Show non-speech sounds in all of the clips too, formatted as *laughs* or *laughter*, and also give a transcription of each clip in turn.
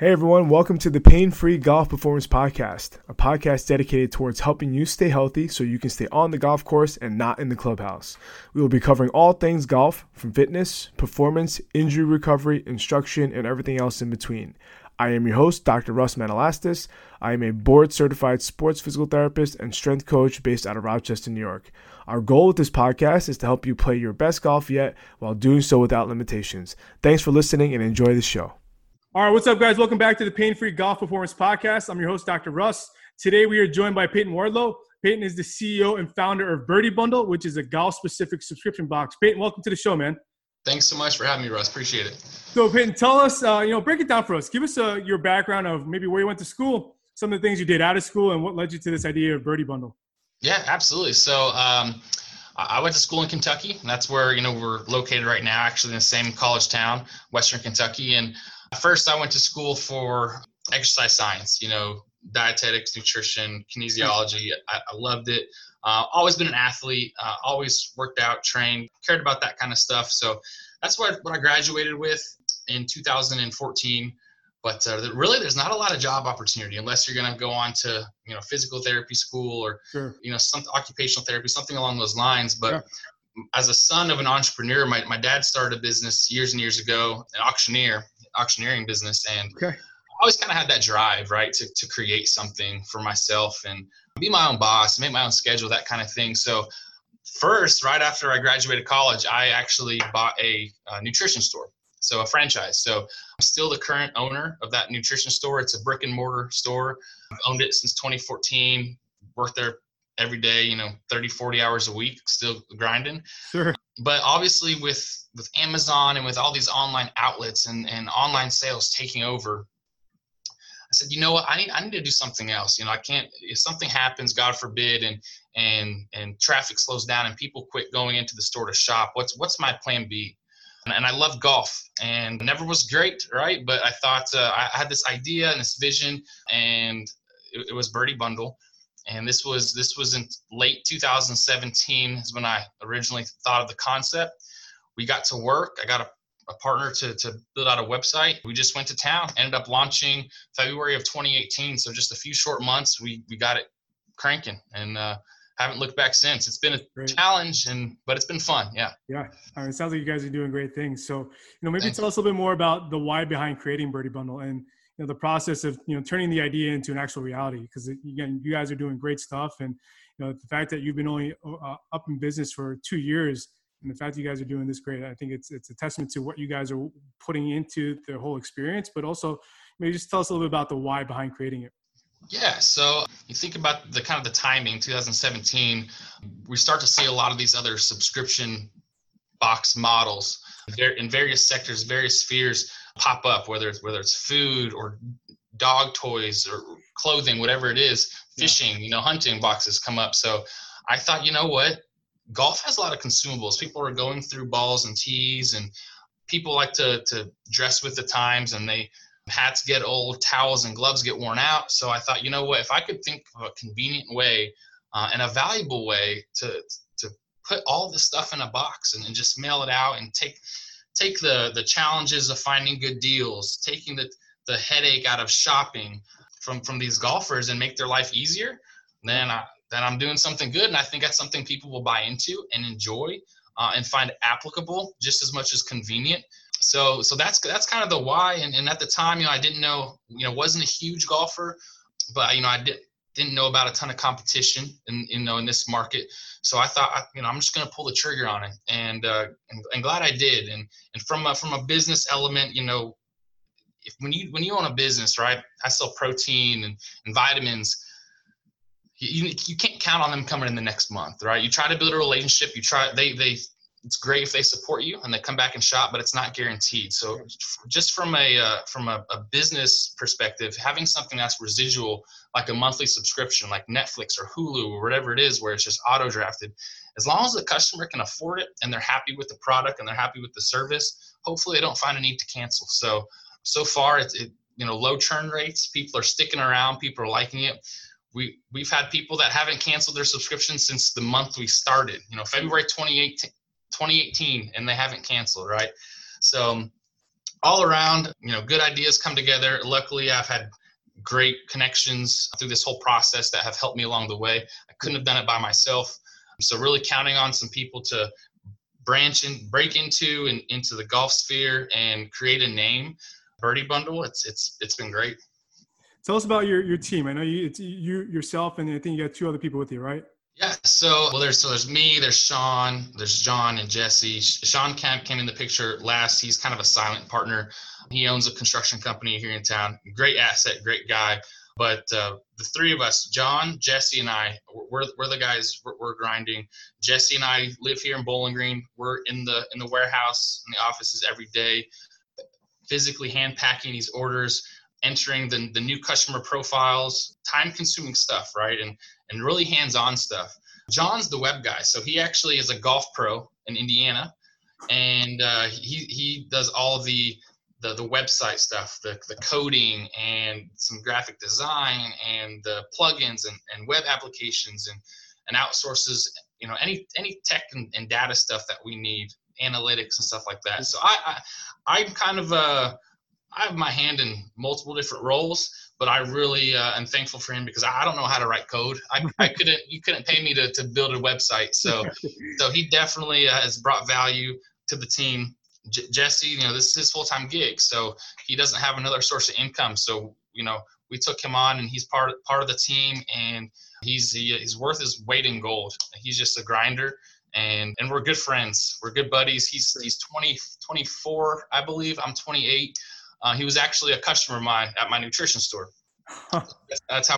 Hey everyone, welcome to the Pain Free Golf Performance Podcast, a podcast dedicated towards helping you stay healthy so you can stay on the golf course and not in the clubhouse. We will be covering all things golf, from fitness, performance, injury recovery, instruction, and everything else in between. I am your host, Dr. Russ Manalastas. I am a board certified sports physical therapist and strength coach based out of Rochester, New York. Our goal with this podcast is to help you play your best golf yet while doing so without limitations. Thanks for listening and enjoy the show. All right, what's up, guys? Welcome back to the Pain Free Golf Performance Podcast. I'm your host, Dr. Russ. Today, we are joined by Peyton Wardlow. Peyton is the CEO and founder of Birdie Bundle, which is a golf specific subscription box. Peyton, welcome to the show, man. Thanks so much for having me, Russ. Appreciate it. So, Peyton, tell us, uh, you know, break it down for us. Give us uh, your background of maybe where you went to school, some of the things you did out of school, and what led you to this idea of Birdie Bundle. Yeah, absolutely. So, um, I went to school in Kentucky. And that's where you know we're located right now, actually in the same college town, Western Kentucky. And First, I went to school for exercise science, you know, dietetics, nutrition, kinesiology. I, I loved it. Uh, always been an athlete, uh, always worked out, trained, cared about that kind of stuff. So that's what, what I graduated with in 2014. But uh, really, there's not a lot of job opportunity unless you're going to go on to, you know, physical therapy school or, sure. you know, some occupational therapy, something along those lines. But as a son of an entrepreneur, my, my dad started a business years and years ago, an auctioneer, auctioneering business, and okay. I always kind of had that drive, right, to, to create something for myself and be my own boss, make my own schedule, that kind of thing. So, first, right after I graduated college, I actually bought a, a nutrition store, so a franchise. So, I'm still the current owner of that nutrition store. It's a brick and mortar store. I've owned it since 2014. Worked there every day, you know, 30, 40 hours a week, still grinding. Sure. But obviously with with Amazon and with all these online outlets and, and online sales taking over, I said, you know what, I need I need to do something else. You know, I can't if something happens, God forbid, and and and traffic slows down and people quit going into the store to shop, what's what's my plan B? And I love golf and never was great, right? But I thought uh, I had this idea and this vision, and it, it was Birdie Bundle and this was this was in late 2017 is when I originally thought of the concept. We got to work. I got a, a partner to, to build out a website. We just went to town. Ended up launching February of 2018. So just a few short months, we we got it cranking and uh, haven't looked back since. It's been a great. challenge and but it's been fun. Yeah. Yeah. I mean, it sounds like you guys are doing great things. So you know maybe Thanks. tell us a little bit more about the why behind creating Birdie Bundle and know, the process of you know turning the idea into an actual reality because again you guys are doing great stuff. And you know the fact that you've been only uh, up in business for two years and the fact that you guys are doing this great i think it's it's a testament to what you guys are putting into the whole experience but also maybe just tell us a little bit about the why behind creating it. Yeah, so you think about the kind of the timing, 2017, we start to see a lot of these other subscription box models. In various sectors, various spheres pop up, whether it's whether it's food or dog toys or clothing, whatever it is, fishing, yeah. you know, hunting boxes come up. So I thought, you know what? Golf has a lot of consumables. People are going through balls and tees and people like to to dress with the times and they hats get old, towels and gloves get worn out. So I thought, you know what, if I could think of a convenient way uh, and a valuable way to to put all this stuff in a box and, and just mail it out and take take the the challenges of finding good deals, taking the the headache out of shopping from from these golfers and make their life easier, then I then I'm doing something good, and I think that's something people will buy into and enjoy uh, and find applicable just as much as convenient. So so that's that's kind of the why. And, and at the time, you know, I didn't know, you know, wasn't a huge golfer, but you know, I did didn't know about a ton of competition in you know in this market. So i thought you know i'm just going to pull the trigger on it. And uh and, and glad i did. And and from a from a business element you know if when you when you own a business right i sell protein and, and vitamins. You, you can't count on them coming in the next month right? You try to build a relationship. You try they they it's great if they support you and they come back and shop, but it's not guaranteed. So just from a uh, from a, a, business perspective, having something that's residual, like a monthly subscription, like Netflix or Hulu or whatever it is, where it's just auto drafted, as long as the customer can afford it and they're happy with the product and they're happy with the service, hopefully they don't find a need to cancel. So so far, it's it, you know low churn rates. People are sticking around. People are liking it we we've had people that haven't canceled their subscription since the month we started. You know, February 2018, 2018 and they haven't canceled, right? So all around, you know, good ideas come together. Luckily, I've had great connections through this whole process that have helped me along the way. I couldn't have done it by myself. So really counting on some people to branch and break into and into the golf sphere and create a name, Birdie Bundle. It's it's it's been great. Tell us about your your team. I know you it's you yourself and I think you got two other people with you, right? Yeah. So well, there's so there's me, there's Sean, there's John and Jesse. Sean Kemp came in the picture last. He's kind of a silent partner. He owns a construction company here in town. Great asset, great guy. But uh, the three of us, John, Jesse, and I, we're, we're the guys. We're, we're, grinding. Jesse and I live here in Bowling Green. We're in the in the warehouse, in the offices every day, physically hand packing these orders, entering the, the new customer profiles, time consuming stuff, right? And and really hands on stuff. John's the web guy, so he actually is a golf pro in Indiana, and uh, he he does all of the the, the website stuff, the, the coding and some graphic design and the plugins and, and web applications and, and outsources, you know, any, any tech and, and data stuff that we need, analytics and stuff like that. So I, I, I'm kind of, uh, I have my hand in multiple different roles, but I really uh, am thankful for him because I don't know how to write code. I, I *laughs* couldn't, you couldn't pay me to, to build a website. So, so he definitely uh, has brought value to the team J- Jesse, you know, this is his full time gig, so he doesn't have another source of income. So you know, we took him on, and he's part part of the team, and he's he, he's worth his weight in gold. He's just a grinder, and and we're good friends. We're good buddies. He's he's 20, 24, I believe. I'm 28. Uh, he was actually a customer of mine at my nutrition store. that's, that's how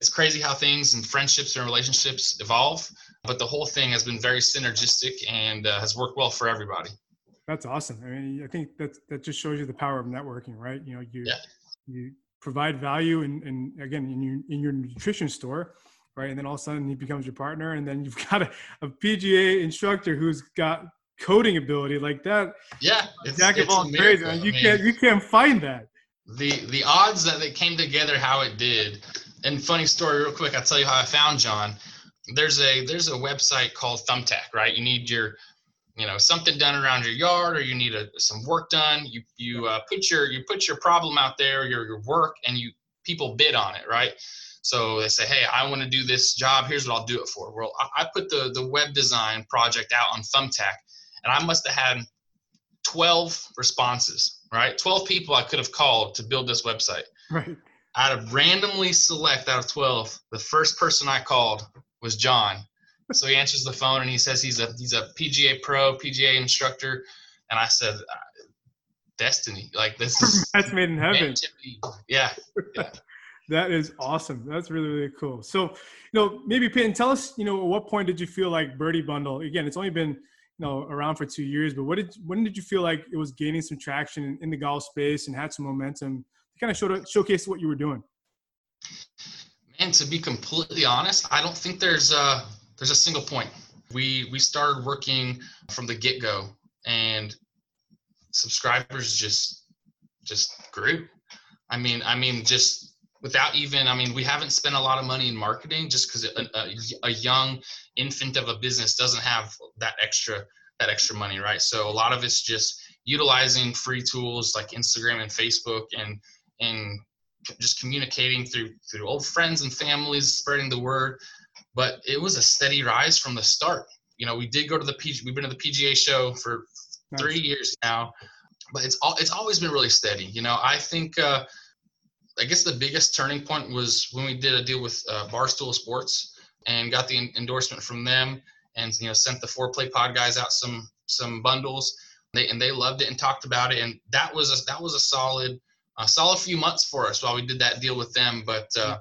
it's crazy how things and friendships and relationships evolve. But the whole thing has been very synergistic and uh, has worked well for everybody. That's awesome. I mean, I think that that just shows you the power of networking, right? You know, you yeah. you provide value, and and again, in your in your nutrition store, right? And then all of a sudden he becomes your partner, and then you've *laughs* got a, a PGA instructor who's got coding ability like that. Yeah, it's, jack of all trades, you I mean, can't you can't find that. The the odds that it came together how it did. And funny story, real quick, I'll tell you how I found John. There's a there's a website called Thumbtack, right? You need your you know something done around your yard or you need a, some work done you you uh, put your you put your problem out there your, your work and you people bid on it right so they say hey i want to do this job here's what i'll do it for well i, I put the the web design project out on thumbtack and i must have had 12 responses right 12 people i could have called to build this website right out of randomly select out of 12 the first person i called was john so he answers the phone and he says he's a he's a PGA pro, PGA instructor, and I said, uh, "Destiny, like this is *laughs* that's made in heaven." Yeah, yeah. *laughs* that is awesome. That's really really cool. So, you know, maybe Peyton, tell us, you know, at what point did you feel like Birdie Bundle? Again, it's only been know around for two years, but what did when did you feel like it was gaining some traction in, the golf space and had some momentum to kind of show showcase what you were doing? And to be completely honest, I don't think there's uh there's a single point. We we started working from the get go, and subscribers just just grew. I mean, I mean, just without even, I mean, we haven't spent a lot of money in marketing just because a, a, a young infant of a business doesn't have that extra that extra money, right? So a lot of it's just utilizing free tools like Instagram and Facebook and and just communicating through through old friends and families, spreading the word but it was a steady rise from the start. You know, we did go to the PG, we've been to the PGA show for nice. three years now, but it's all, it's always been really steady. You know, I think, uh, I guess the biggest turning point was when we did a deal with uh, Barstool Sports and got the endorsement from them, and you know sent the Fore Play Pod guys out some some bundles. They and they loved it and talked about it, and that was a, that was a solid a solid few months for us while we did that deal with them. But uh,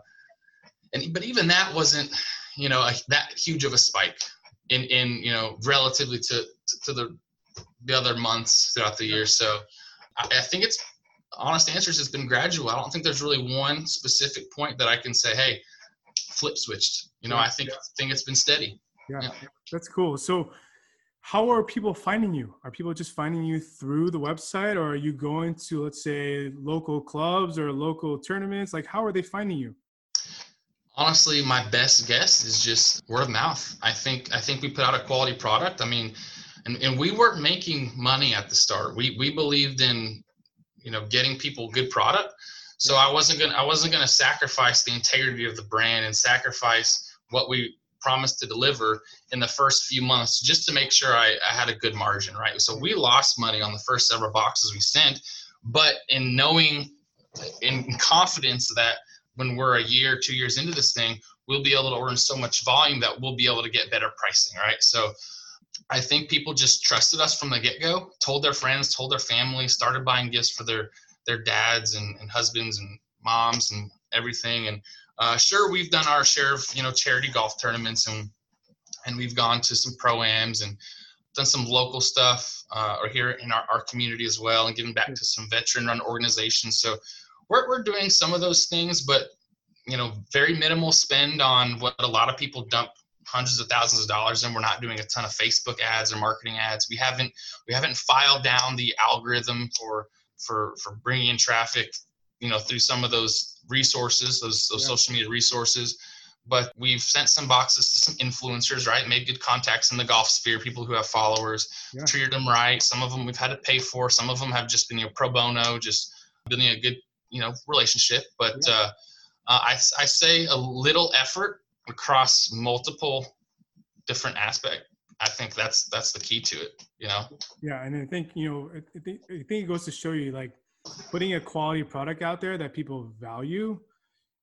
and but even that wasn't you know, a, that huge of a spike in, in you know, relatively to, to, to the, the other months throughout the year. So I, I think it's honest answers has been gradual. I don't think there's really one specific point that I can say, hey, flip switched. You know, I think I think it's been steady. Yeah, yeah, that's cool. So, how are people finding you? Are people just finding you through the website, or are you going to, let's say, local clubs or local tournaments? Like, how are they finding you? honestly my best guess is just word of mouth i think i think we put out a quality product i mean and, and we weren't making money at the start we we believed in you know getting people good product. So I wasn't gonna I wasn't gonna sacrifice the integrity of the brand and sacrifice what we promised to deliver in the first few months just to make sure I, I had a good margin, right? So we lost money on the first several boxes we sent, but in knowing in confidence that when we're a year, two years into this thing, we'll be able to order so much volume that we'll be able to get better pricing, right? So I think people just trusted us from the get go, told their friends, told their family, started buying gifts for their their dads and, and husbands and moms and everything. And uh, sure, we've done our share of you know charity golf tournaments and and we've gone to some pro-ams and done some local stuff uh, or here in our, our community as well and giving back to some veteran run organizations so we're, we're doing some of those things but you know very minimal spend on what a lot of people dump hundreds of thousands of dollars and we're not doing a ton of facebook ads or marketing ads. We haven't we haven't filed down the algorithm for for for bringing in traffic you know through some of those resources those, those yeah. social media resources. But we've sent some boxes to some influencers right? Made good contacts in the golf sphere people who have followers yeah. treated them right. Some of them we've had to pay for. Some of them have just been you know pro bono just building a good you know relationship. But yeah. uh, uh, I, I say a little effort across multiple different aspect i think that's that's the key to it you know? Yeah and i think you know i think, I think it goes to show you like putting a quality product out there that people value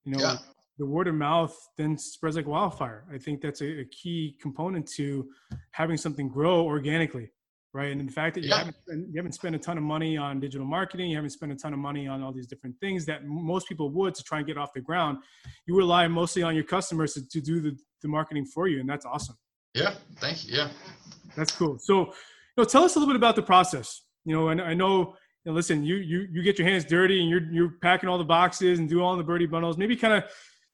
you know yeah. the word of mouth then spreads like wildfire. I think that's a, a, key component to having something grow organically right? And the fact that you yeah. haven't you haven't spent a ton of money on digital marketing you haven't spent a ton of money on all these different things that most people would to try and get off the ground you rely mostly on your customers to, to do the, the marketing for you and that's awesome. Yeah thank you yeah. That's cool. So you know tell us a little bit about the process. You know and i know you know, listen you you you get your hands dirty and you're you're packing all the boxes and do all the birdie bundles. Maybe kind of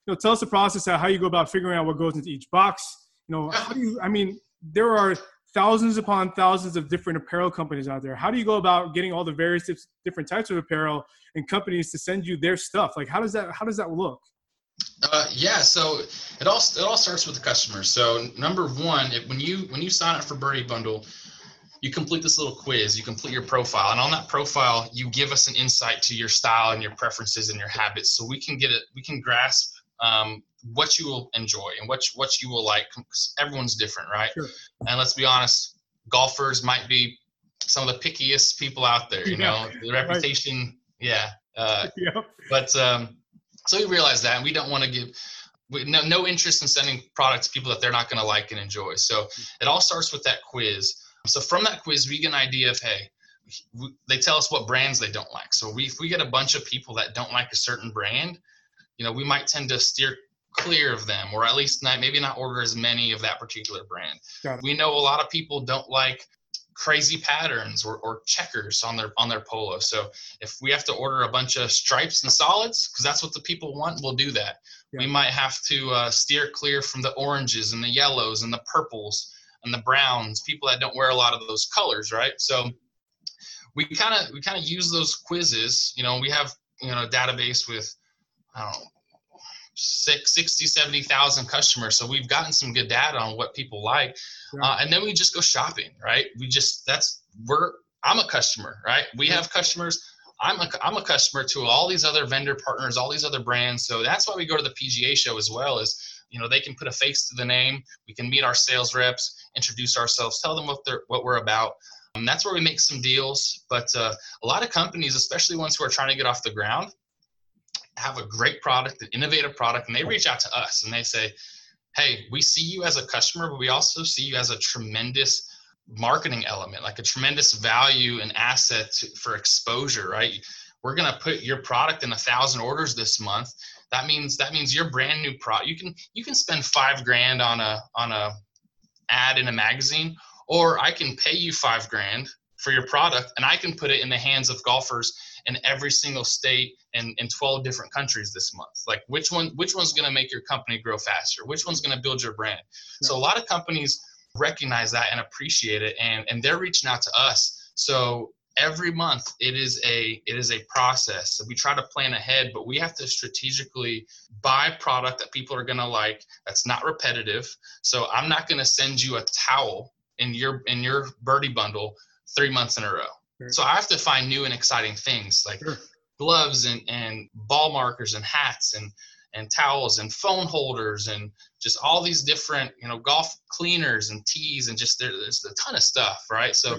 you know tell us the process of how you go about figuring out what goes into each box. You know how do you i mean there are thousands upon thousands of different apparel companies out there. How do you go about getting all the various different types of apparel and companies to send you their stuff? Like, how does that how does that look? Uh, yeah, so it all it all starts with the customer. So number one, it, when you when you sign up for Birdie Bundle, you complete this little quiz. You complete your profile, and on that profile, you give us an insight to your style and your preferences and your habits, so we can get it. We can grasp um, what you will enjoy and what what you will like. Everyone's different, right? Sure. And let's be honest, golfers might be some of the pickiest people out there. You *laughs* yeah. know, the reputation, right. yeah. Uh, *laughs* yep. But um, so we realize that, and we don't want to give. We, no, no interest in sending products to people that they're not going to like and enjoy. So it all starts with that quiz. So from that quiz, we get an idea of hey, we, they tell us what brands they don't like. So we, if we get a bunch of people that don't like a certain brand, you know, we might tend to steer clear of them or at least not maybe not order as many of that particular brand. We know a lot of people don't like crazy patterns or, or checkers on their on their polo. So if we have to order a bunch of stripes and solids because that's what the people want we'll do that. Yeah. we might have to uh, steer clear from the oranges and the yellows and the purples and the browns people that don't wear a lot of those colors right? So we kind of we kind of use those quizzes. You know we have you know a database with I don't know, six, 60, 70,000 customers. So we've gotten some good data on what people like. Yeah. Uh, and then we just go shopping, right? We just, that's, we're, I'm a customer, right? We have customers. I'm a, I'm a customer to all these other vendor partners, all these other brands. So that's why we go to the PGA show as well is, you know, they can put a face to the name. We can meet our sales reps, introduce ourselves, tell them what they're, what we're about. And that's where we make some deals. But uh, a lot of companies, especially ones who are trying to get off the ground, have a great product, an innovative product, and they reach out to us and they say, Hey, we see you as a customer, but we also see you as a tremendous marketing element, like a tremendous value and asset for exposure, right? We're to put your product in a thousand orders this month. That means that means your brand new product. You can you can spend five grand on a on a ad in a magazine, or I can pay you five grand for your product, and I can put it in the hands of golfers in every single state and in 12 different countries this month. Like which one which one's going to make your company grow faster? Which one's going to build your brand? Yeah. so a lot of companies recognize that and appreciate it and and they're reaching out to us. So every month it is a it is a process. We try to plan ahead but we have to strategically buy product that people are going to like that's not repetitive. So i'm not going to send you a towel in your in your birdie bundle three months in a row Sure. So I have to find new and exciting things like sure. gloves and, and ball markers and hats and and towels and phone holders and just all these different you know golf cleaners and tees and just there, there's a ton of stuff right so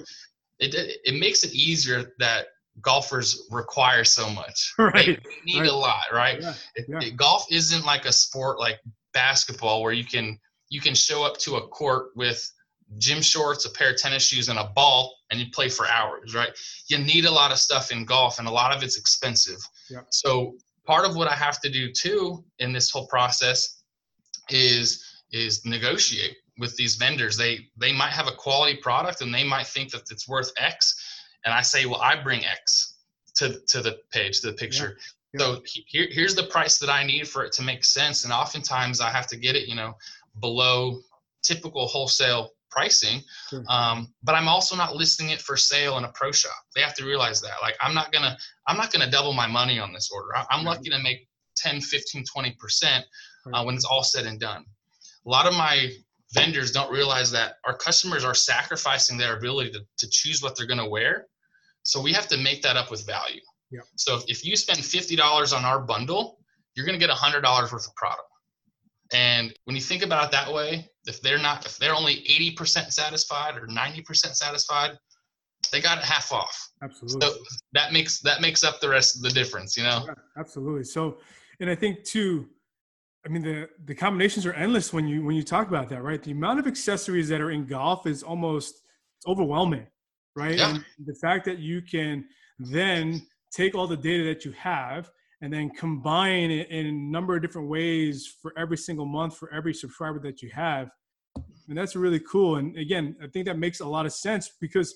it, it makes it easier that golfers require so much *laughs* right they need right. a lot right yeah. Yeah. It, it, golf isn't like a sport like basketball where you can you can show up to a court with gym shorts a pair of tennis shoes and a ball and you play for hours right you need a lot of stuff in golf and a lot of it's expensive yeah. so part of what I have to do too in this whole process is is negotiate with these vendors. They they might have a quality product and they might think that it's worth X, and I say, well, I bring X to to the page, to the picture. So here, here's the price that I need for it to make sense, and oftentimes I have to get it, you know, below typical wholesale pricing. Sure. Um, but I'm also not listing it for sale in a pro shop. They have to realize that. Like I'm not gonna I'm not gonna double my money on this order. I, am lucky to make 10, 15, 20 percent uh, when it's all said and done. A lot of my vendors don't realize that our customers are sacrificing their ability to, to choose what they're gonna wear. So we have to make that up with value. Yeah. So if, if you spend fifty dollars on our bundle, you're gonna get hundred dollars worth of product. And when you think about it that way, if they're not, if they're only 80% satisfied or 90% satisfied, they got it half off. Absolutely. So that makes that makes up the rest of the difference, you know. Yeah, absolutely. So, and I think too, I mean the the combinations are endless when you when you talk about that, right? The amount of accessories that are in golf is almost overwhelming, right? Yeah. And the fact that you can then take all the data that you have and then combine it in a number of different ways for every single month for every subscriber that you have. And that's really cool. And again i think that makes a lot of sense because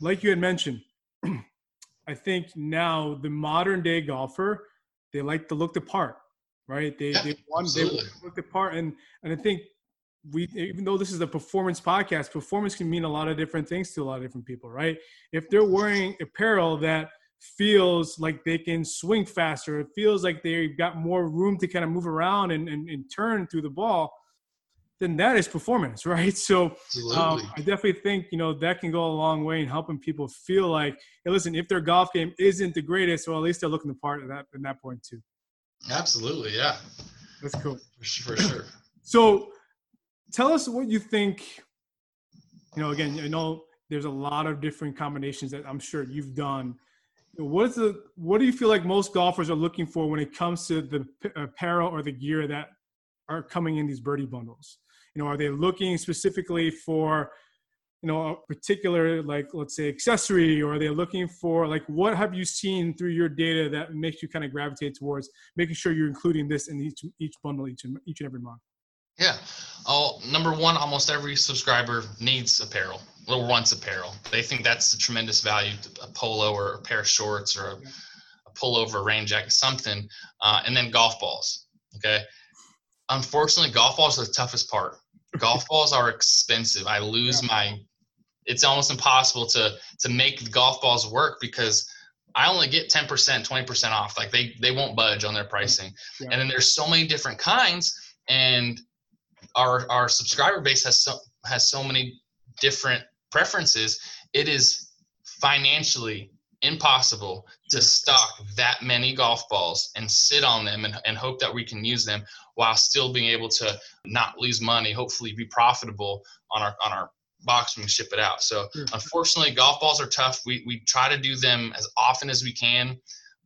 like you had mentioned *clears throat* i think now the modern day golfer they like to look the part right? They yeah, they want they look the part. And and i think we even though this is a performance podcast performance can mean a lot of different things to a lot of different people right? If they're wearing apparel that feels like they can swing faster. It feels like they've got more room to kind of move around and, and, and turn through the ball. Then that is performance, *laughs* right? So um, I definitely think you know that can go a long way in helping people feel like, hey, listen, if their golf game isn't the greatest, well, at least they're looking the part of that in that point too. Absolutely, yeah. That's cool for sure. *clears throat* so, tell us what you think. You know, again, I know there's a lot of different combinations that I'm sure you've done what is the what do you feel like most golfers are looking for when it comes to the apparel or the gear that are coming in these birdie bundles? You know are they looking specifically for you know a particular like let's say accessory or are they looking for like what have you seen through your data that makes you kind of gravitate towards making sure you're including this in each each bundle each and each and every month yeah oh number one almost every subscriber needs apparel or wants apparel. They think that's a tremendous value, a polo or a pair of shorts or a, a pullover, rain jacket, something. Uh, and then golf balls. Okay. Unfortunately, golf balls are the toughest part. golf *laughs* balls are expensive. I lose yeah. my. It's almost impossible to to make golf balls work because I only get 10%, 20% off. Like they they won't budge on their pricing. Yeah. And then there's so many different kinds and our our subscriber base has so has so many different preferences, it is financially impossible to stock that many golf balls and sit on them and, and hope that we can use them while still being able to not lose money, hopefully be profitable on our on our box when we ship it out. So unfortunately golf balls are tough. We we try to do them as often as we can.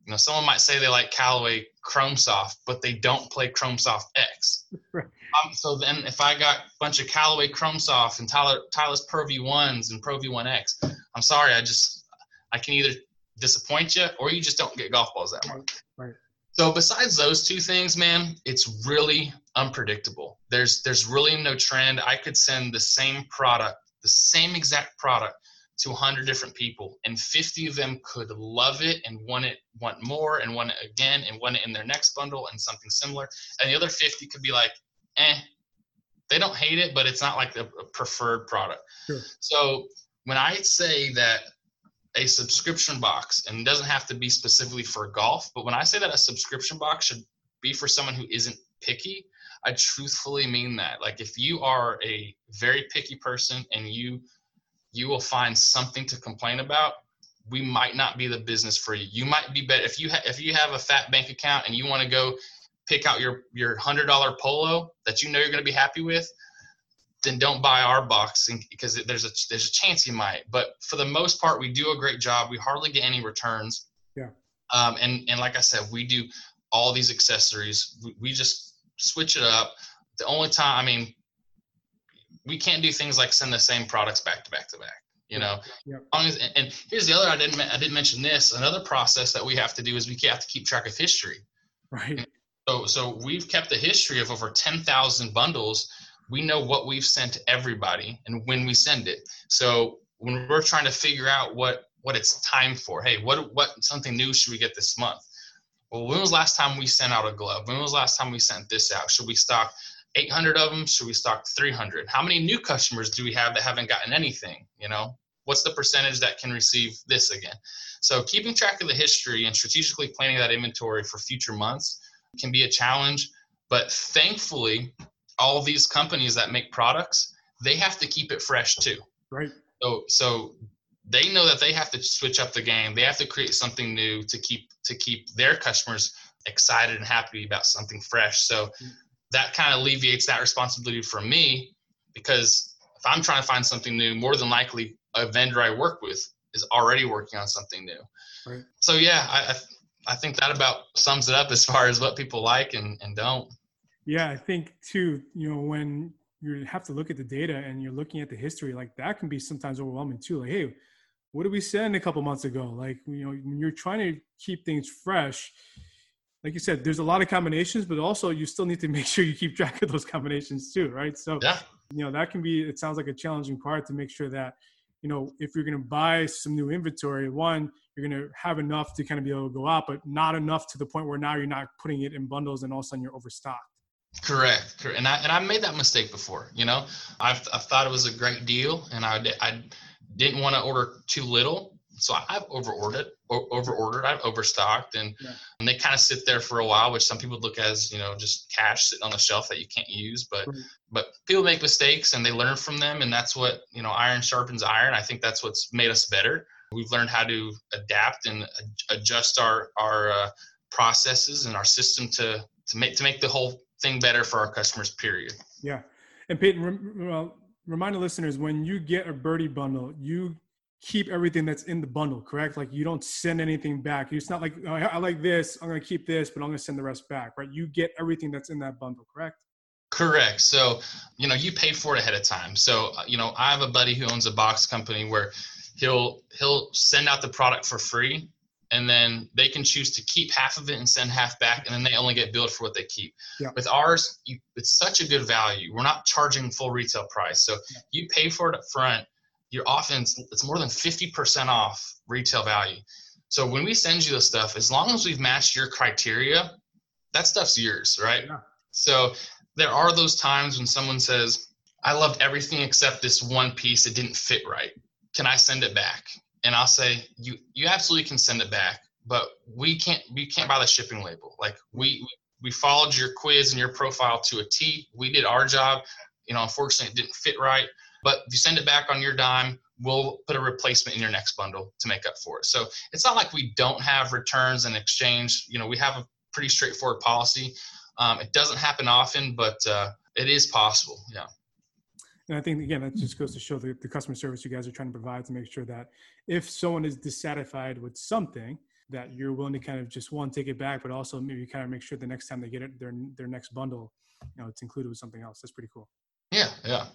You know, someone might say they like Callaway Chrome Soft, but they don't play Chrome Soft X. *laughs* Um, so then if I got a bunch of Callaway Chrome Soft and Tyler Titleist Pro V1s and Pro V1X, I'm sorry, I just I can either disappoint you or you just don't get golf balls that much. Right. So besides those two things, man, it's really unpredictable. There's there's really no trend. I could send the same product, the same exact product to 100 different people and 50 of them could love it and want it want more and want it again and want it in their next bundle and something similar and the other 50 could be like eh, they don't hate it, but it's not like the preferred product. Sure. So when I say that a subscription box, and it doesn't have to be specifically for golf, but when I say that a subscription box should be for someone who isn't picky, I truthfully mean that. Like if you are a very picky person and you you will find something to complain about, we might not be the business for you. You might be better if you ha- if you have a fat bank account and you want to go pick out your your hundred dollar polo that you know you're going to be happy with, then don't buy our box because there's a there's a chance you might. But for the most part, we do a great job. We hardly get any returns. Yeah. Um, and and like I said, we do all these accessories. We, we just switch it up. The only time, I mean, we can't do things like send the same products back to back to back you know? Yep. as, and here's the other i didn't i didn't mention this another process that we have to do is we have to keep track of history. Right. So so we've kept a history of over 10,000 bundles. We know what we've sent to everybody and when we send it. So when we're trying to figure out what what it's time for hey what what something new should we get this month? Well when was last time we sent out a glove? When was last time we sent this out? Should we stock 800 of them should we stock 300 how many new customers do we have that haven't gotten anything you know? What's the percentage that can receive this again? So keeping track of the history and strategically planning that inventory for future months can be a challenge but thankfully all these companies that make products they have to keep it fresh too. Right. So so they know that they have to switch up the game. They have to create something new to keep to keep their customers excited and happy about something fresh. So mm. That kind of alleviates that responsibility from me because if I'm trying to find something new, more than likely a vendor I work with is already working on something new. Right. So yeah, I, I, I think that about sums it up as far as what people like and, and don't. Yeah, I think too, you know, when you have to look at the data and you're looking at the history, like that can be sometimes overwhelming too. Like, hey, what did we send a couple months ago? Like, you know, when you're trying to keep things fresh, like you said, there's a lot of combinations, but also you still need to *laughs* make sure you keep track of those combinations too, right? So, yeah. you know, that can be, it sounds like a challenging part to make sure that, you know, if you're going to buy some new inventory, one, you're going to have enough to kind of be able to go out, but not enough to the point where now you're not putting it in bundles and all of a sudden you're overstocked. Correct. Correct. And I, and I made that mistake before, you know, I've, I thought it was a great deal and I, I didn't want to order too little so I've over ordered, over ordered, I've overstocked, and, yeah. and they kind of sit there for a while, which some people look as you know just cash sitting on the shelf that you can't use. But right. but people make mistakes and they learn from them, and that's what you know iron sharpens iron. I think that's what's made us better. We've learned how to adapt and adjust our our uh, processes and our system to to make to make the whole thing better for our customers. Period. Yeah, and Peyton, well, remind the listeners when you get a birdie bundle, you keep everything that's in the bundle, correct? Like you don't send anything back. It's not like oh, I like this, I'm going to keep this, but I'm going to send the rest back, right? You get everything that's in that bundle, correct? Correct. So, you know, you pay for it ahead of time. So, uh, you know, I have a buddy who owns a box company where he'll he'll send out the product for free and then they can choose to keep half of it and send half back and then they only get billed for what they keep yeah. with ours you, it's such a good value we're not charging full retail price so yeah. you pay for it up front your offense it's more than 50% off retail value. So when we send you the stuff as long as we've matched your criteria that stuff's yours right? Yeah. so there are those times when someone says i loved everything except this one piece. It didn't fit right. Can i send it back? And i'll say you you absolutely can send it back but we can't we can't buy the shipping label. Like we we followed your quiz and your profile to a t. We did our job. You know unfortunately it didn't fit right but if you send it back on your dime, we'll put a replacement in your next bundle to make up for it. So it's not like we don't have returns and exchange. You know, we have a pretty straightforward policy. Um, it doesn't happen often, but uh, it is possible. Yeah. And I think again that just goes to show the, the customer service you guys are trying to provide to make sure that if someone is dissatisfied with something, that you're willing to kind of just one take it back, but also maybe kind of make sure the next time they get it, their their next bundle, you know, it's included with something else. That's pretty cool. Yeah, yeah.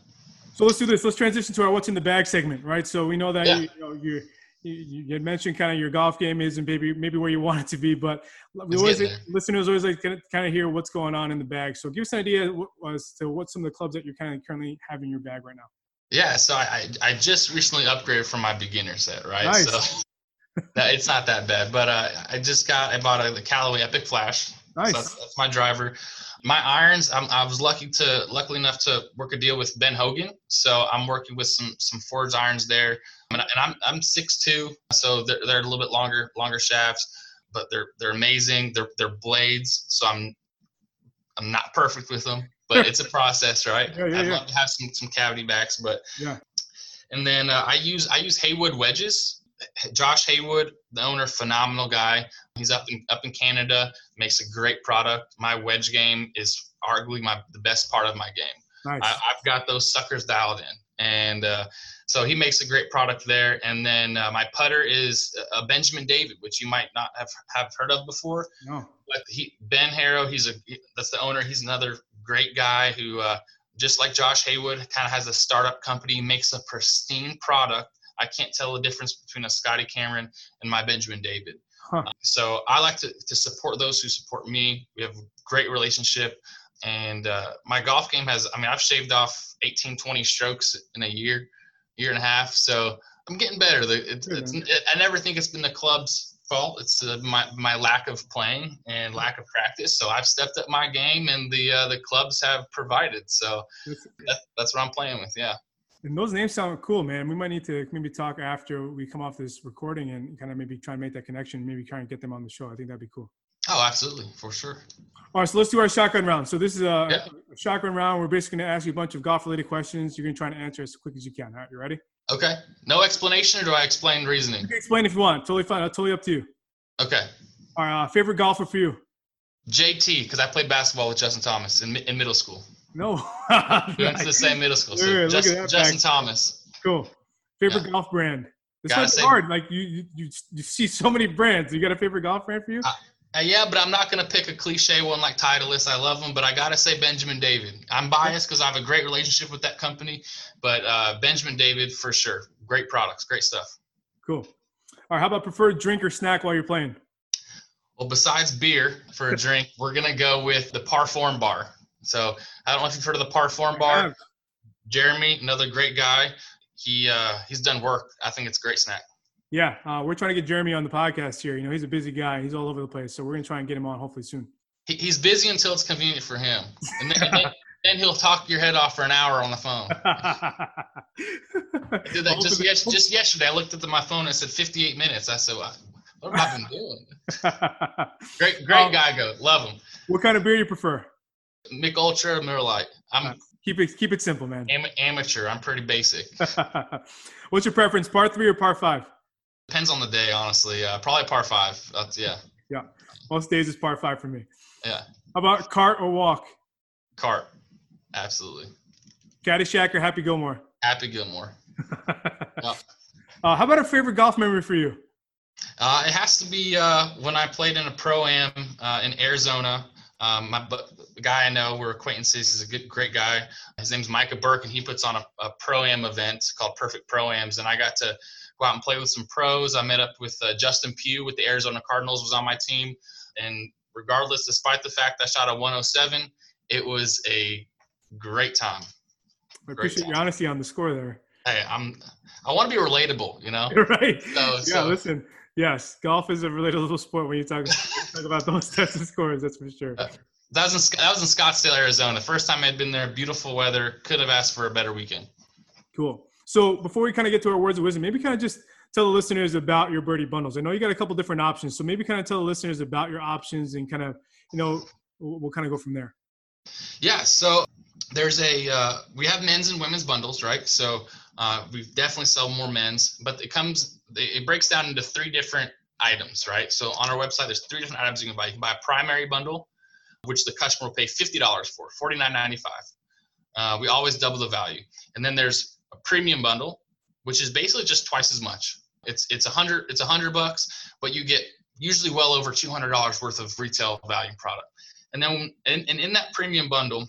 So let's do this. Let's transition to our what's in the bag segment, right? So we know that yeah. you, you, know, you you, you mentioned kind of your golf game isn't maybe maybe where you want it to be, but we always listeners always like kind of hear what's going on in the bag. So give us an idea as to what some of the clubs that you're kind of currently have in your bag right now. Yeah, so I I just recently upgraded from my beginner set, right? Nice. So *laughs* it's not that bad, but uh, I just got I bought a the Callaway Epic Flash. Nice. So that's, that's my driver my irons I'm, i was lucky to luckily enough to work a deal with ben hogan. So i'm working with some some forged irons there. And, I, am i'm 6'2 so they're, they're a little bit longer longer shafts but they're they're amazing. They're they're blades so i'm i'm not perfect with them but it's a *laughs* process right? Yeah, yeah, i'd yeah. love to have some some cavity backs but yeah. And then uh, i use i use haywood wedges. Josh Haywood, the owner, phenomenal guy. He's up in up in Canada, makes a great product. My wedge game is arguably my the best part of my game. Nice. I, have got those suckers dialed in, and uh, so he makes a great product there. And then uh, my putter is a Benjamin David, which you might not have have heard of before. No. But he Ben Harrow, he's a that's the owner. He's another great guy who. Uh, just like Josh Haywood, kind of has a startup company, makes a pristine product I can't tell the difference between a Scotty Cameron and my Benjamin David. Huh. Uh, so I like to, to support those who support me. We have a great relationship. And uh, my golf game has, I mean, I've shaved off 18, 20 strokes in a year, year and a half. So I'm getting better. It's, it's, it, I never think it's been the club's fault. It's uh, my, my lack of playing and lack of practice. So I've stepped up my game and the, uh, the clubs have provided. So that, that's what I'm playing with. Yeah. And those names sound cool, man. We might need to maybe talk after we come off this recording and kind of maybe try and make that connection. Maybe try and get them on the show. I think that'd be cool. Oh, absolutely, for sure. All right, so let's do our shotgun round. So this is a, yeah. a shotgun round. We're basically going to ask you a bunch of golf-related questions. You're going to try and answer as quick as you can. All right, you ready? Okay. No explanation, or do I explain reasoning? You can explain if you want. Totally fine. Totally up to you. Okay. All right. Uh, favorite golfer for you? JT, because I played basketball with Justin Thomas in, in middle school. No. *laughs* went the same middle school. So Justin, Justin Thomas. Cool. Favorite yeah. golf brand? This one's hard. Like you, you, you, you see so many brands. You got a favorite golf brand for you? Uh, uh, yeah, but I'm not gonna pick a cliche one like Titleist. I love them, but I gotta say Benjamin David. I'm biased because I have a great relationship with that company, but uh, Benjamin David for sure. Great products, great stuff. Cool. All right, how about preferred drink or snack while you're playing? Well, besides beer for a drink, we're gonna go with the Parform bar. So I don't know if you've heard of the Parform Bar. Jeremy, another great guy. He uh, he's done work. I think it's a great snack. Yeah, uh, we're trying to get Jeremy on the podcast here. You know, he's a busy guy. He's all over the place. So we're gonna try and get him on hopefully soon. He, he's busy until it's convenient for him, and then, and then, *laughs* then, he'll talk your head off for an hour on the phone. *laughs* did that just, yes, *laughs* just yesterday. I looked at the, my phone and it said 58 minutes. I said, what have I been doing? great, great um, guy. Go, love him. What kind of beer do you prefer? Mich Ultra, Miller Lite. I'm uh, keep it keep it simple, man. Am- amateur. I'm pretty basic. *laughs* What's your preference, par three or par five? Depends on the day, honestly. Uh, probably par five. That's yeah. Yeah, most days is par five for me. Yeah. How about cart or walk? Cart, absolutely. Caddyshack or Happy Gilmore? Happy Gilmore. *laughs* yep. uh, how about a favorite golf memory for you? Uh, it has to be uh, when I played in a pro am uh, in Arizona. Um, my the guy I know, we're acquaintances. He's a good, great guy. His name's Micah Burke, and he puts on a, a pro am event called Perfect Pro Ams. And I got to go out and play with some pros. I met up with uh, Justin Pugh with the Arizona Cardinals, was on my team. And regardless, despite the fact I shot a 107, it was a great time. I appreciate your honesty on the score there. Hey, I'm. I want to be relatable, you know. *laughs* right. So, yeah. So. Listen, Yes, golf is a relatable sport when you talk, talk about those *laughs* types of scores. That's for sure. Uh, that was in that was in Scottsdale, Arizona. The First time I'd been there. Beautiful weather. Could have asked for a better weekend. Cool. So before we kind of get to our words of wisdom, maybe kind of just tell the listeners about your birdie bundles. I know you got a couple different options, so maybe kind of tell the listeners about your options and kind of you know we'll, we'll kind of go from there. Yeah. So there's a uh, we have men's and women's bundles, right? So uh, we definitely sell more men's, but it comes it breaks down into three different items, right? So on our website, there's three different items you can buy. You can buy a primary bundle, which the customer will pay fifty dollars for, forty nine ninety five. Uh, we always double the value, and then there's a premium bundle, which is basically just twice as much. It's it's a hundred it's a hundred bucks, but you get usually well over two hundred dollars worth of retail value product. And then and, and in that premium bundle,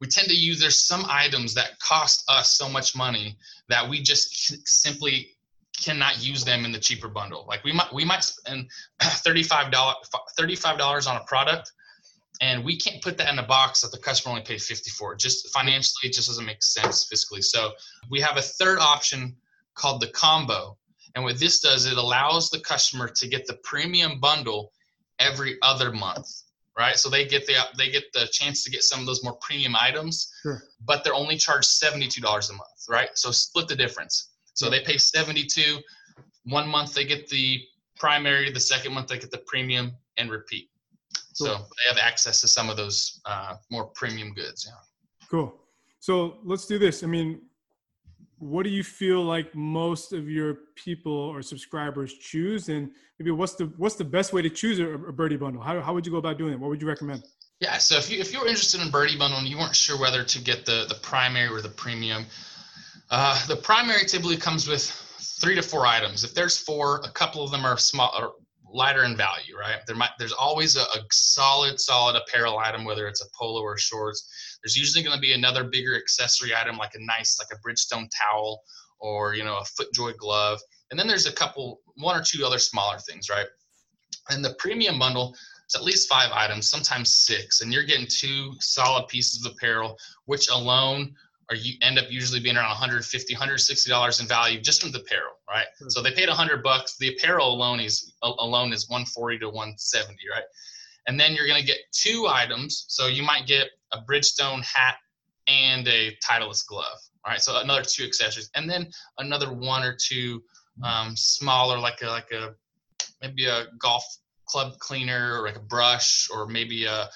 we tend to use there's some items that cost us so much money that we just simply cannot use them in the cheaper bundle. Like we might we might spend *clears throat* thirty-five dollars thirty-five dollars on a product, and we can't put that in a box that the customer only paid fifty for. Just financially, it just doesn't make sense fiscally. So we have a third option called the combo, and what this does, it allows the customer to get the premium bundle every other month. Right, so they get the they get the chance to get some of those more premium items, sure. but they're only charged seventy two dollars a month. Right, so split the difference so they pay 72. One month they get the primary, the second month they get the premium and repeat. So they have access to some of those uh, more premium goods. Yeah. Cool. So let's do this. I mean, what do you feel like most of your people or subscribers choose and maybe what's the what's the best way to choose a, a birdie bundle how, how would you go about doing it what would you recommend yeah so if you if you were interested in birdie bundle and you weren't sure whether to get the the primary or the premium uh, the primary typically comes with three to four items. If there's four a couple of them are small or lighter in value right? There might there's always a, a solid solid apparel item whether it's a polo or shorts. There's usually going to be another bigger accessory item like a nice like a Bridgestone towel or you know a FootJoy glove, and then there's a couple one or two other smaller things, right? And the premium bundle is at least five items, sometimes six, and you're getting two solid pieces of apparel, which alone are you end up usually being around 150 160 dollars in value just from the apparel right? Mm-hmm. so they paid 100 bucks. The apparel alone is alone is 140 to 170 right? And then you're going to get two items. So you might get a Bridgestone hat, and a Titleist glove. right? So another two accessories, and then another one or two um, smaller, like a like a maybe a golf club cleaner or like a brush or maybe a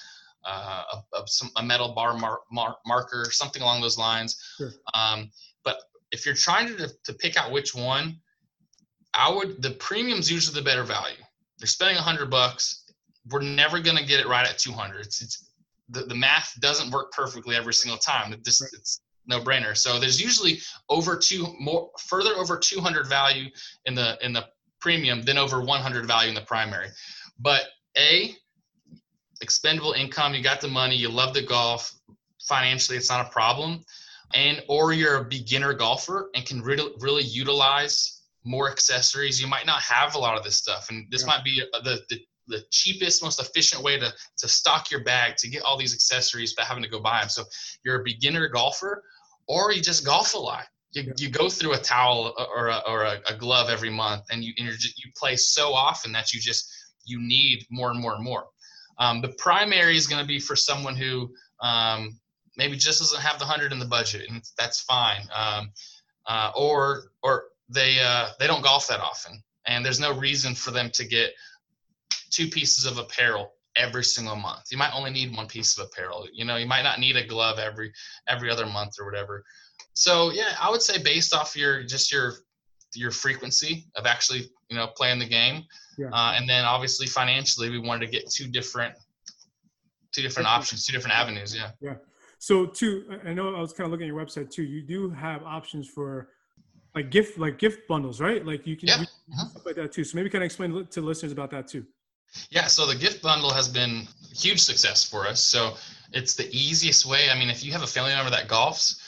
uh, a, a, some, a, metal bar mar- mar- marker, something along those lines. Sure. Um, but if you're trying to, to pick out which one, I would the premium's usually the better value. They're spending a hundred bucks. We're never gonna get it right at 200. It's, it's the, the math doesn't work perfectly every single time. It just, it's no brainer. So there's usually over two more further over 200 value in the in the premium than over 100 value in the primary. But a expendable income, you got the money, you love the golf, financially it's not a problem, and or you're a beginner golfer and can really really utilize more accessories. You might not have a lot of this stuff, and this yeah. might be the, the the cheapest, most efficient way to to stock your bag to get all these accessories without having to go buy them. So you're a beginner golfer, or you just golf a lot. You, yeah. you go through a towel uh, or a, or a, a glove every month, and you and just, you play so often that you just you need more and more and more. Um, the primary is going to be for someone who um, maybe just doesn't have the hundred in the budget, and that's fine. Um, uh, or or they uh, they don't golf that often, and there's no reason for them to get two pieces of apparel every single month. You might only need one piece of apparel. You know, you might not need a glove every every other month or whatever. So yeah, I would say based off your just your your frequency of actually you know playing the game, yeah. uh, and then obviously financially, we wanted to get two different two different options, two different avenues. Yeah. Yeah. So two, I know I was kind of looking at your website too. You do have options for like gift like gift bundles, right? Like you can yeah. uh-huh. stuff like that too. So maybe kind of explain to listeners about that too. Yeah, so the gift bundle has been huge success for us. So it's the easiest way. I mean, if you have a family member that golfs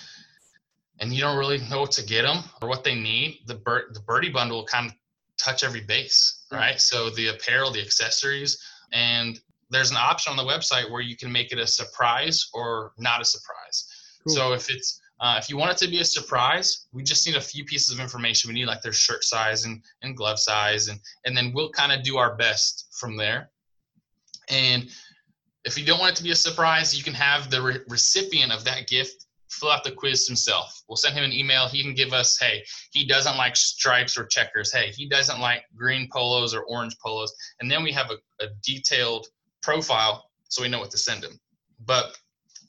and you don't really know what to get them or what they need, the bir- the birdie bundle will kind of touch every base, right? So the apparel, the accessories, and there's an option on the website where you can make it a surprise or not a surprise. Cool. So if it's uh, if you want it to be a surprise, we just need a few pieces of information. We need like their shirt size and, and glove size, and, and then we'll kind of do our best from there. And if you don't want it to be a surprise, you can have the re- recipient of that gift fill out the quiz himself. We'll send him an email. He can give us, hey, he doesn't like stripes or checkers. Hey, he doesn't like green polos or orange polos. And then we have a, a detailed profile so we know what to send him. But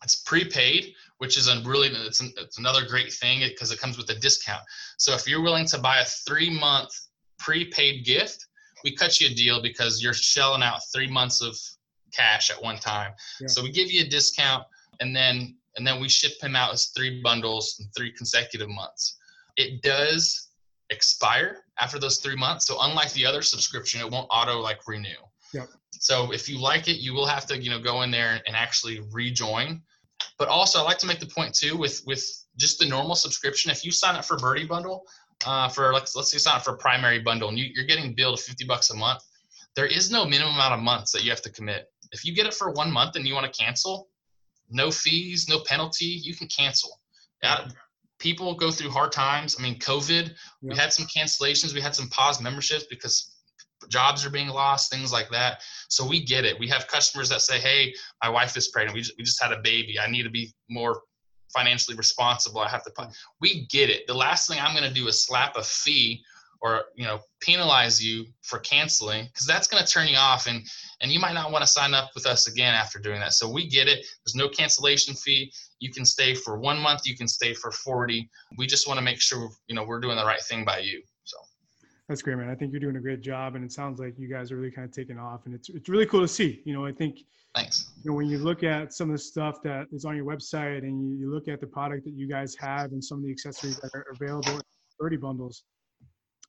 it's prepaid which is a really it's, an, it's another great thing because it comes with a discount. So if you're willing to buy a three month prepaid gift, we cut you a deal because you're shelling out three months of cash at one time. Yeah. So we give you a discount, and then and then we ship him out as three bundles in three consecutive months. It does expire after those three months. So unlike the other subscription, it won't auto like renew. Yeah. So if you like it, you will have to you know go in there and actually rejoin but also, I like to make the point too with with just the normal subscription. If you sign up for Birdie Bundle, uh, for let's let's say sign up for primary bundle, and you, you're getting billed 50 bucks a month, there is no minimum amount of months that you have to commit. If you get it for one month and you want to cancel, no fees, no penalty, you can cancel. Yeah, people go through hard times. I mean, COVID, we had some cancellations, we had some paused memberships because jobs are being lost, things like that. So we get it. We have customers that say, "Hey, my wife is pregnant. We just, we just had a baby. I need to be more financially responsible. I have to." Pay. Mm. We get it. The last thing I'm going to do is slap a fee or you know penalize you for canceling because that's going to turn you off and and you might not want to sign up with us again after doing that. So we get it. There's no cancellation fee. You can stay for one month you can stay for 40 we just want to make sure you know we're doing the right thing by you so. That's great man. I think you're doing a great job and it sounds like you guys are really kind of taking off and it's, it's really cool to see. You know i think thanks. you know when you look at some of the stuff that is on your website and you, you look at the product that you guys have and some of the accessories that are available in birdie bundles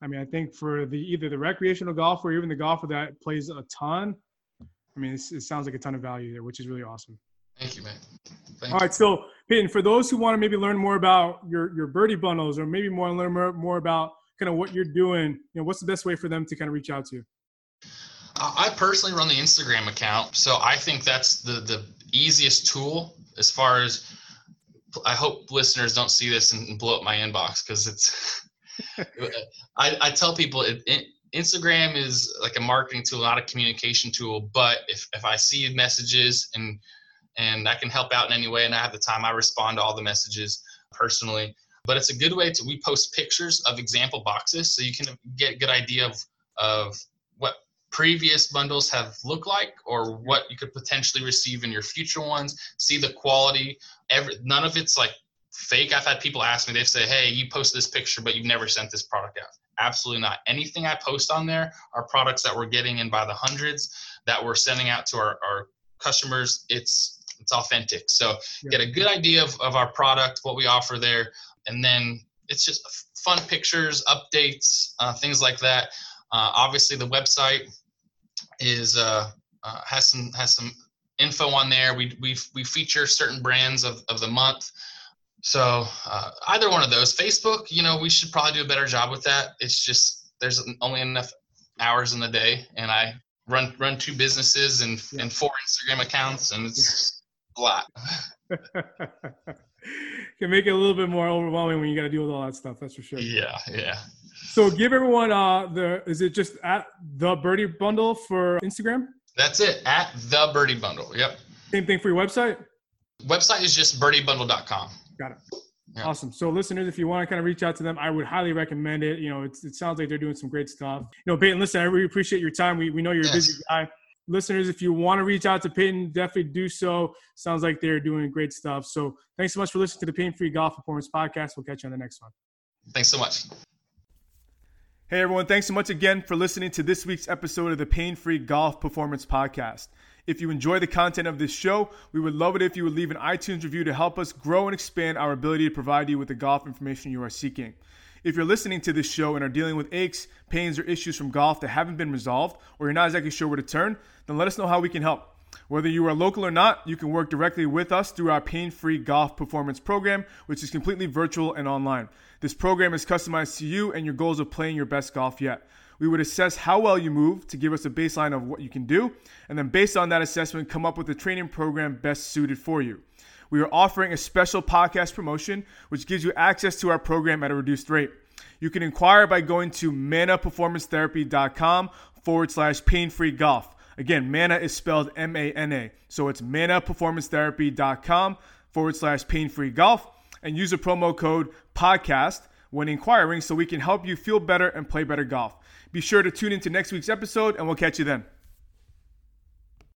I mean, I think for the either the recreational golfer or even the golfer that plays a ton, I mean, it sounds like a ton of value there, which is really awesome. Thank you, man. Thank All right, so Peyton, for those who want to maybe learn more about your your birdie bundles, or maybe more learn more, more about kind of what you're doing, you know, what's the best way for them to kind of reach out to you? I personally run the Instagram account, so I think that's the the easiest tool as far as. I hope listeners don't see this and blow up my inbox because it's I, I tell people it, it, Instagram is like a marketing tool, not a communication tool. But if, if I see messages and and I can help out in any way and I have the time, I respond to all the messages personally. But it's a good way to we post pictures of example boxes so you can get a good idea of of what previous bundles have looked like or what you could potentially receive in your future ones. See the quality. Every none of it's like fake. I've had people ask me, they say, hey, you posted this picture, but you've never sent this product out. Absolutely not. Anything I post on there are products that we're getting in by the hundreds that we're sending out to our, our customers. It's it's authentic. So yeah. get a good idea of, of our product, what we offer there, and then it's just fun pictures, updates, uh, things like that. Uh, obviously, the website is uh, uh has some has some info on there. We we we feature certain brands of, of the month. So uh, either one of those. Facebook, you know, we should probably do a better job with that. It's just there's only enough hours in the day, and I run run two businesses and yeah. and four Instagram accounts, and it's a lot. *laughs* *laughs* Can make it a little bit more overwhelming when you got to deal with all that stuff. That's for sure. Yeah, yeah. So give everyone uh the is it just at the Birdie Bundle for Instagram? That's it at the Birdie Bundle. Yep. Same thing for your website. Website is just birdiebundle.com. Got it. Yeah. Awesome. So, listeners, if you want to kind of reach out to them, I would highly recommend it. You know, it sounds like they're doing some great stuff. You know, Peyton, listen, I really appreciate your time. We, we know you're yes. a busy guy. Listeners, if you want to reach out to Peyton, definitely do so. Sounds like they're doing great stuff. So, thanks so much for listening to the Pain Free Golf Performance Podcast. We'll catch you on the next one. Thanks so much. Hey, everyone. Thanks so much again for listening to this week's episode of the Pain Free Golf Performance Podcast. If you enjoy the content of this show, we would love it if you would leave an iTunes review to help us grow and expand our ability to provide you with the golf information you are seeking. If you're listening to this show and are dealing with aches, pains, or issues from golf that haven't been resolved, or you're not exactly sure where to turn, then let us know how we can help. Whether you are local or not, you can work directly with us through our pain free golf performance program, which is completely virtual and online. This program is customized to you and your goals of playing your best golf yet. We would assess how well you move to give us a baseline of what you can do, and then based on that assessment, come up with a training program best suited for you. We are offering a special podcast promotion, which gives you access to our program at a reduced rate. You can inquire by going to manaperformancetherapy.com forward slash pain free golf. Again, mana is spelled M A N A. So it's manaperformancetherapy.com forward slash pain free golf and use a promo code podcast when inquiring so we can help you feel better and play better golf. Be sure to tune into next week's episode, and we'll catch you then.